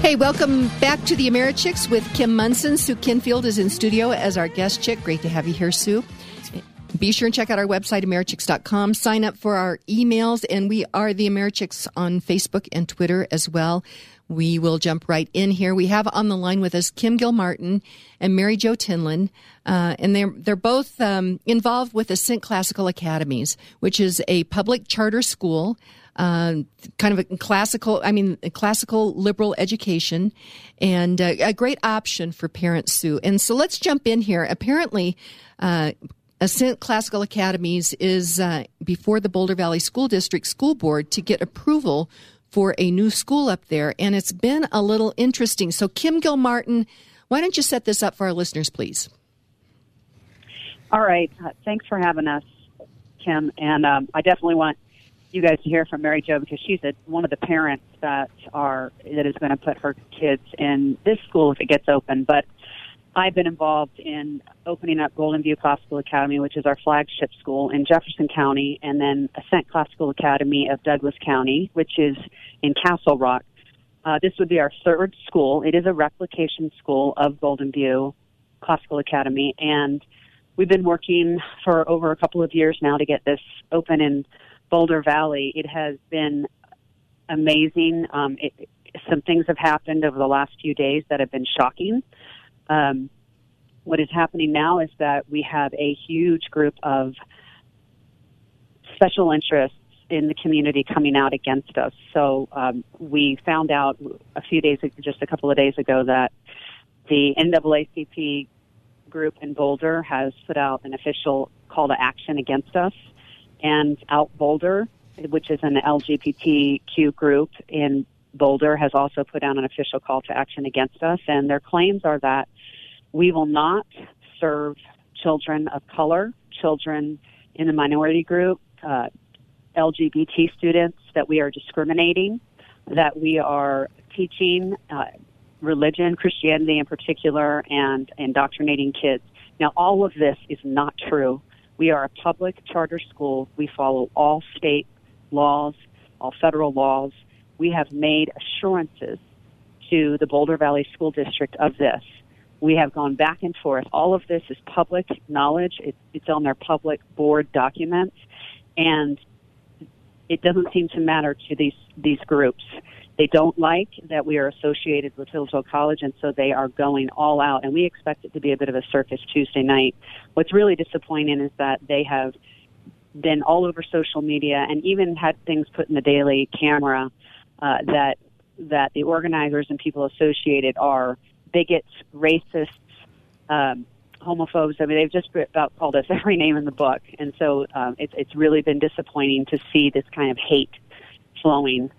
Hey, welcome back to the Americhicks with Kim Monson. Sue Kinfield is in studio as our guest chick. Great to have you here, Sue. Be sure and check out our website, Americhicks.com. Sign up for our emails, and we are the Americhicks on Facebook and Twitter as well. We will jump right in here. We have on the line with us Kim Gilmartin and Mary Jo Tinlin, uh, and they're they're both um, involved with Ascent Classical Academies, which is a public charter school uh, kind of a classical, I mean, classical liberal education and a great option for parents, Sue. And so let's jump in here. Apparently, uh, Ascent Classical Academies is uh, before the Boulder Valley School District School Board to get approval for a new school up there. And it's been a little interesting. So, Kim Gilmartin, why don't you set this up for our listeners, please? All right. Uh, thanks for having us, Kim. And um, I definitely want you guys to hear from Mary Jo because she's a, one of the parents that are that is going to put her kids in this school if it gets open. But I've been involved in opening up Golden View Classical Academy, which is our flagship school in Jefferson County, and then Ascent Classical Academy of Douglas County, which is in Castle Rock. Uh, this would be our third school. It is a replication school of Golden View Classical Academy, and we've been working for over a couple of years now to get this open in Boulder Valley. It has been amazing. Um, it, some things have happened over the last few days that have been shocking. Um, what is happening now is that we have a huge group of special interests in the community coming out against us. So um, we found out a few days, just a couple of days ago, that the NAACP group in Boulder has put out an official call to action against us and Out Boulder, which is an LGBTQ group in Boulder, has also put out an official call to action against us. And their claims are that we will not serve children of color, children in the minority group, uh, LGBT students, that we are discriminating, that we are teaching uh, religion, Christianity in particular, and indoctrinating kids. Now, all of this is not true. We are a public charter school. We follow all state laws, all federal laws. We have made assurances to the Boulder Valley School District of this. We have gone back and forth. All of this is public knowledge. It, it's on their public board documents, and it doesn't seem to matter to these these groups. They don't like that we are associated with Hillsdale College, and so they are going all out. And we expect it to be a bit of a circus Tuesday night. What's really disappointing is that they have been all over social media and even had things put in the daily camera uh, that that the organizers and people associated are bigots, racists, um, homophobes. I mean, they've just about called us every name in the book, and so um, it's it's really been disappointing to see this kind of hate flowing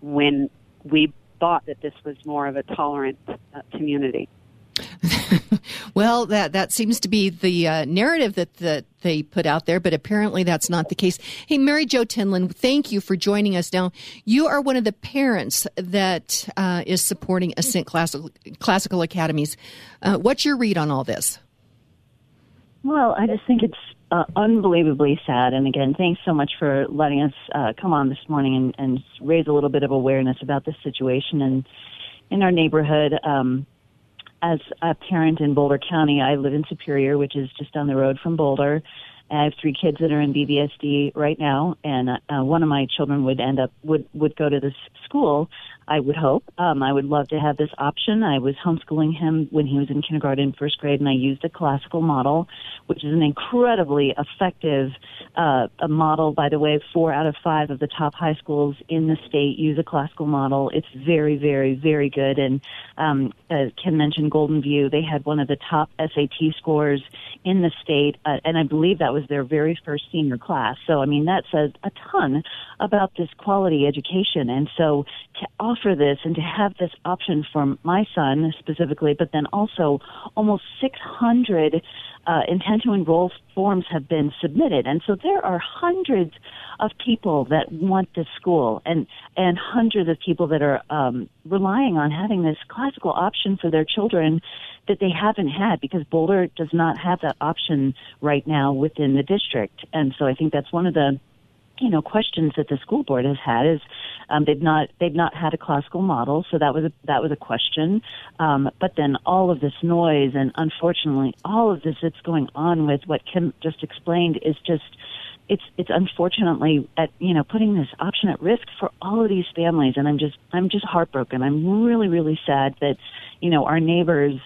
when we thought that this was more of a tolerant uh, community. well, that that seems to be the uh, narrative that that they put out there, but apparently that's not the case. Hey, Mary Jo Tinlin, thank you for joining us. Now, you are one of the parents that uh, is supporting Ascent Classical, Classical Academies. Uh, what's your read on all this? Well, I just think it's uh, unbelievably sad. And again, thanks so much for letting us uh, come on this morning and, and raise a little bit of awareness about this situation and in our neighborhood. Um, as a parent in Boulder County, I live in Superior, which is just down the road from Boulder. I have three kids that are in BVSD right now, and uh, one of my children would end up would would go to this school I would hope. Um, I would love to have this option. I was homeschooling him when he was in kindergarten, first grade, and I used a classical model, which is an incredibly effective uh, a model. By the way, four out of five of the top high schools in the state use a classical model. It's very, very, very good. And um, as Ken mentioned, Golden View, they had one of the top SAT scores in the state, uh, and I believe that was their very first senior class. So, I mean, that says a ton about this quality education. And so, to offer this and to have this option for my son specifically, but then also almost 600 uh, intent to enroll forms have been submitted, and so there are hundreds of people that want this school, and and hundreds of people that are um, relying on having this classical option for their children that they haven't had because Boulder does not have that option right now within the district, and so I think that's one of the you know questions that the school board has had is Um, they've not they've not had a classical model, so that was a, that was a question. Um, but then all of this noise and unfortunately all of this that's going on with what Kim just explained is just it's it's unfortunately at you know putting this option at risk for all of these families and i'm just i'm just heartbroken i'm really really sad that you know our neighbors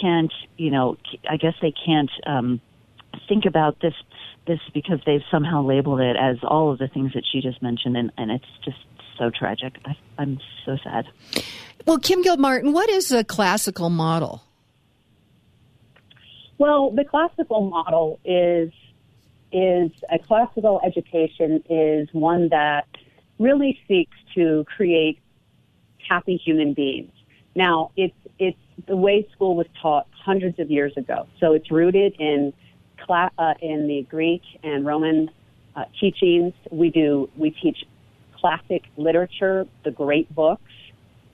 can't you know i guess they can't um think about this this because they've somehow labeled it as all of the things that she just mentioned and and it's just so tragic I, i'm so sad well kim gilmartin what is a classical model well the classical model is is a classical education is one that really seeks to create happy human beings. Now, it's it's the way school was taught hundreds of years ago. So it's rooted in cla- uh, in the Greek and Roman uh, teachings. We do we teach classic literature, the great books.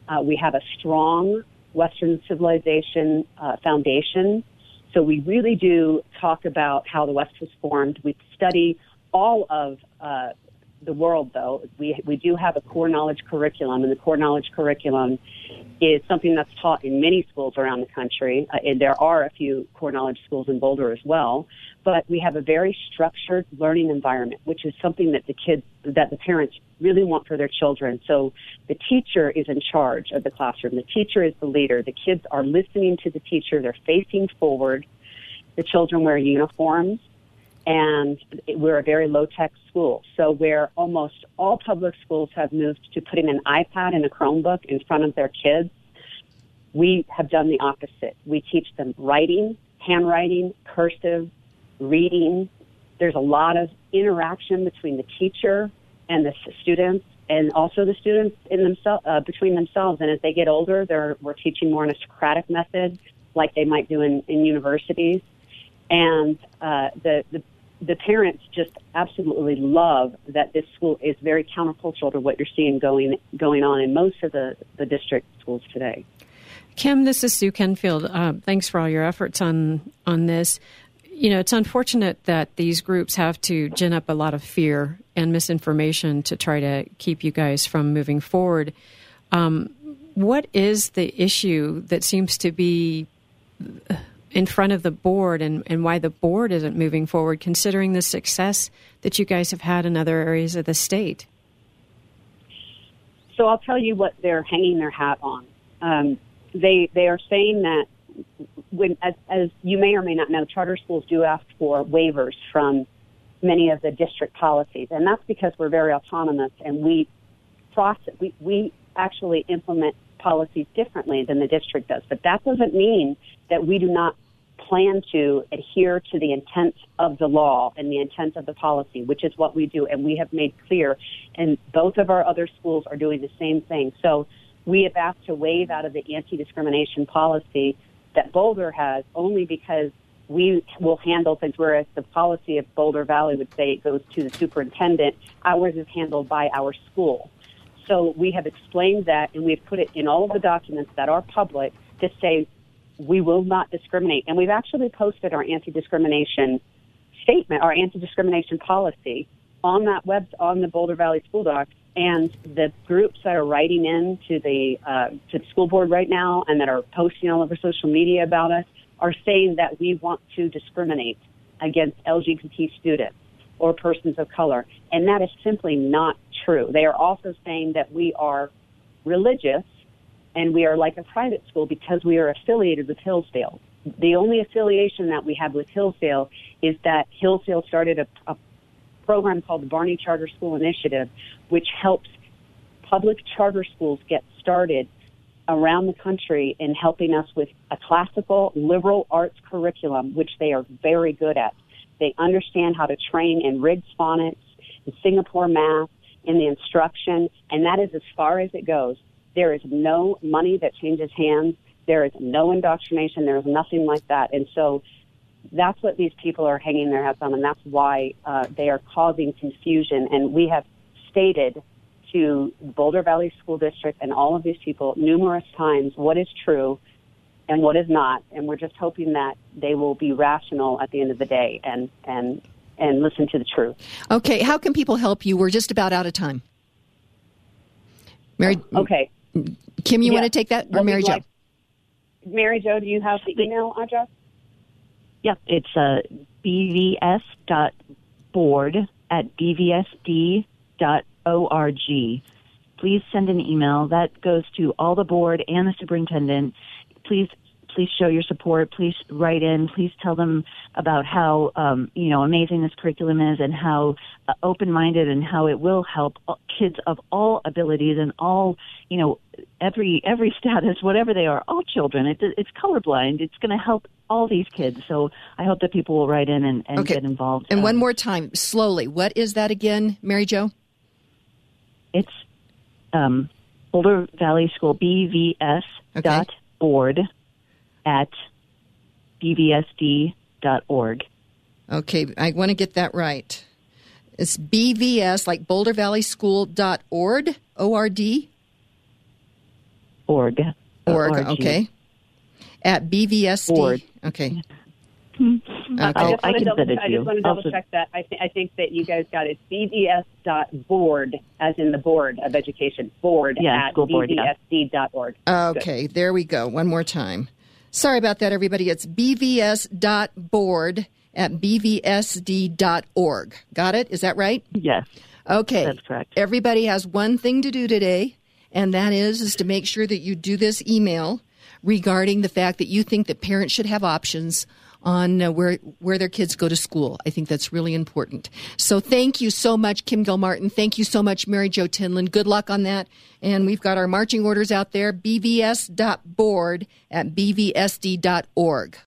Uh, we have a strong Western civilization uh, foundation so we really do talk about how the West was formed. We study all of uh, the world, though. We, we do have a core knowledge curriculum, and the core knowledge curriculum is something that's taught in many schools around the country. Uh, and there are a few core knowledge schools in Boulder as well. But we have a very structured learning environment, which is something that the kids, that the parents really want for their children. So the teacher is in charge of the classroom. The teacher is the leader. The kids are listening to the teacher. They're facing forward. The children wear uniforms and we're a very low tech school. So where almost all public schools have moved to putting an iPad and a Chromebook in front of their kids, we have done the opposite. We teach them writing, handwriting, cursive, reading. There's a lot of interaction between the teacher and the students and also the students in themselves uh, between themselves and as they get older they're we're teaching more in a socratic method like they might do in, in universities and uh, the, the the parents just absolutely love that this school is very countercultural to what you're seeing going going on in most of the, the district schools today. Kim, this is Sue Kenfield. Uh, thanks for all your efforts on on this. You know, it's unfortunate that these groups have to gin up a lot of fear and misinformation to try to keep you guys from moving forward. Um, what is the issue that seems to be in front of the board and, and why the board isn't moving forward, considering the success that you guys have had in other areas of the state? So I'll tell you what they're hanging their hat on. Um, they they are saying that when, as, as you may or may not know, charter schools do ask for waivers from many of the district policies, and that's because we're very autonomous and we process we, we actually implement policies differently than the district does. But that doesn't mean that we do not plan to adhere to the intent of the law and the intent of the policy, which is what we do. And we have made clear, and both of our other schools are doing the same thing. So we have asked to waive out of the anti discrimination policy that Boulder has only because we will handle things, whereas the policy of Boulder Valley would say it goes to the superintendent. Ours is handled by our school. So we have explained that and we've put it in all of the documents that are public to say we will not discriminate. And we've actually posted our anti-discrimination statement, our anti-discrimination policy on that web, on the Boulder Valley School Doc. And the groups that are writing in to the, uh, to the school board right now and that are posting all over social media about us are saying that we want to discriminate against LGBT students or persons of color. And that is simply not true. They are also saying that we are religious and we are like a private school because we are affiliated with Hillsdale. The only affiliation that we have with Hillsdale is that Hillsdale started a, a program called the Barney Charter School Initiative, which helps public charter schools get started around the country in helping us with a classical liberal arts curriculum, which they are very good at. They understand how to train in Riggs phonics, in Singapore math, in the instruction, and that is as far as it goes. There is no money that changes hands. There is no indoctrination. There is nothing like that. And so that's what these people are hanging their hats on, and that's why uh, they are causing confusion. And we have stated to Boulder Valley School District and all of these people numerous times what is true and what is not, and we're just hoping that they will be rational at the end of the day and and and listen to the truth. Okay, how can people help you? We're just about out of time. Mary, Okay. Kim, you Yeah. want to take that, or What Mary we'd Jo? like- Mary Jo, do you have the email address? Yep, it's uh, bvs.board at bvsd.org. Please send an email. That goes to all the board and the superintendent. Please, please show your support. Please write in. Please tell them about how um, you know amazing this curriculum is and how uh, open-minded and how it will help kids of all abilities and all you know every every status, whatever they are, all children. It, it's colorblind. It's going to help all these kids. So I hope that people will write in and, and Okay. get involved. And one Um, more time, slowly. What is that again, Mary Jo? It's um, Boulder Valley School BVS Okay. dot board at bvsd dot org. Okay, I want to get that right. It's BVS, like Boulder Valley School dot org, O-R-D, Org. org, O-R-G. okay. At BVSD. Board. Okay. I Okay. just I want to can double, I just want to double also, check that. I, th- I think that you guys got it. BVS.board, as in the Board of Education. Board Yeah, at school board, yeah. BVSD.org. Okay, there we go. One more time. Sorry about that, everybody. It's bvs.board at bvsd.org. Got it? Is that right? Yes. Okay. That's correct. Everybody has one thing to do today, and that is is to make sure that you do this email regarding the fact that you think that parents should have options on uh, where where their kids go to school. I think that's really important. So thank you so much, Kim Gilmartin. Thank you so much, Mary Jo Tinlin. Good luck on that. And we've got our marching orders out there, bvs.board at bvsd.org.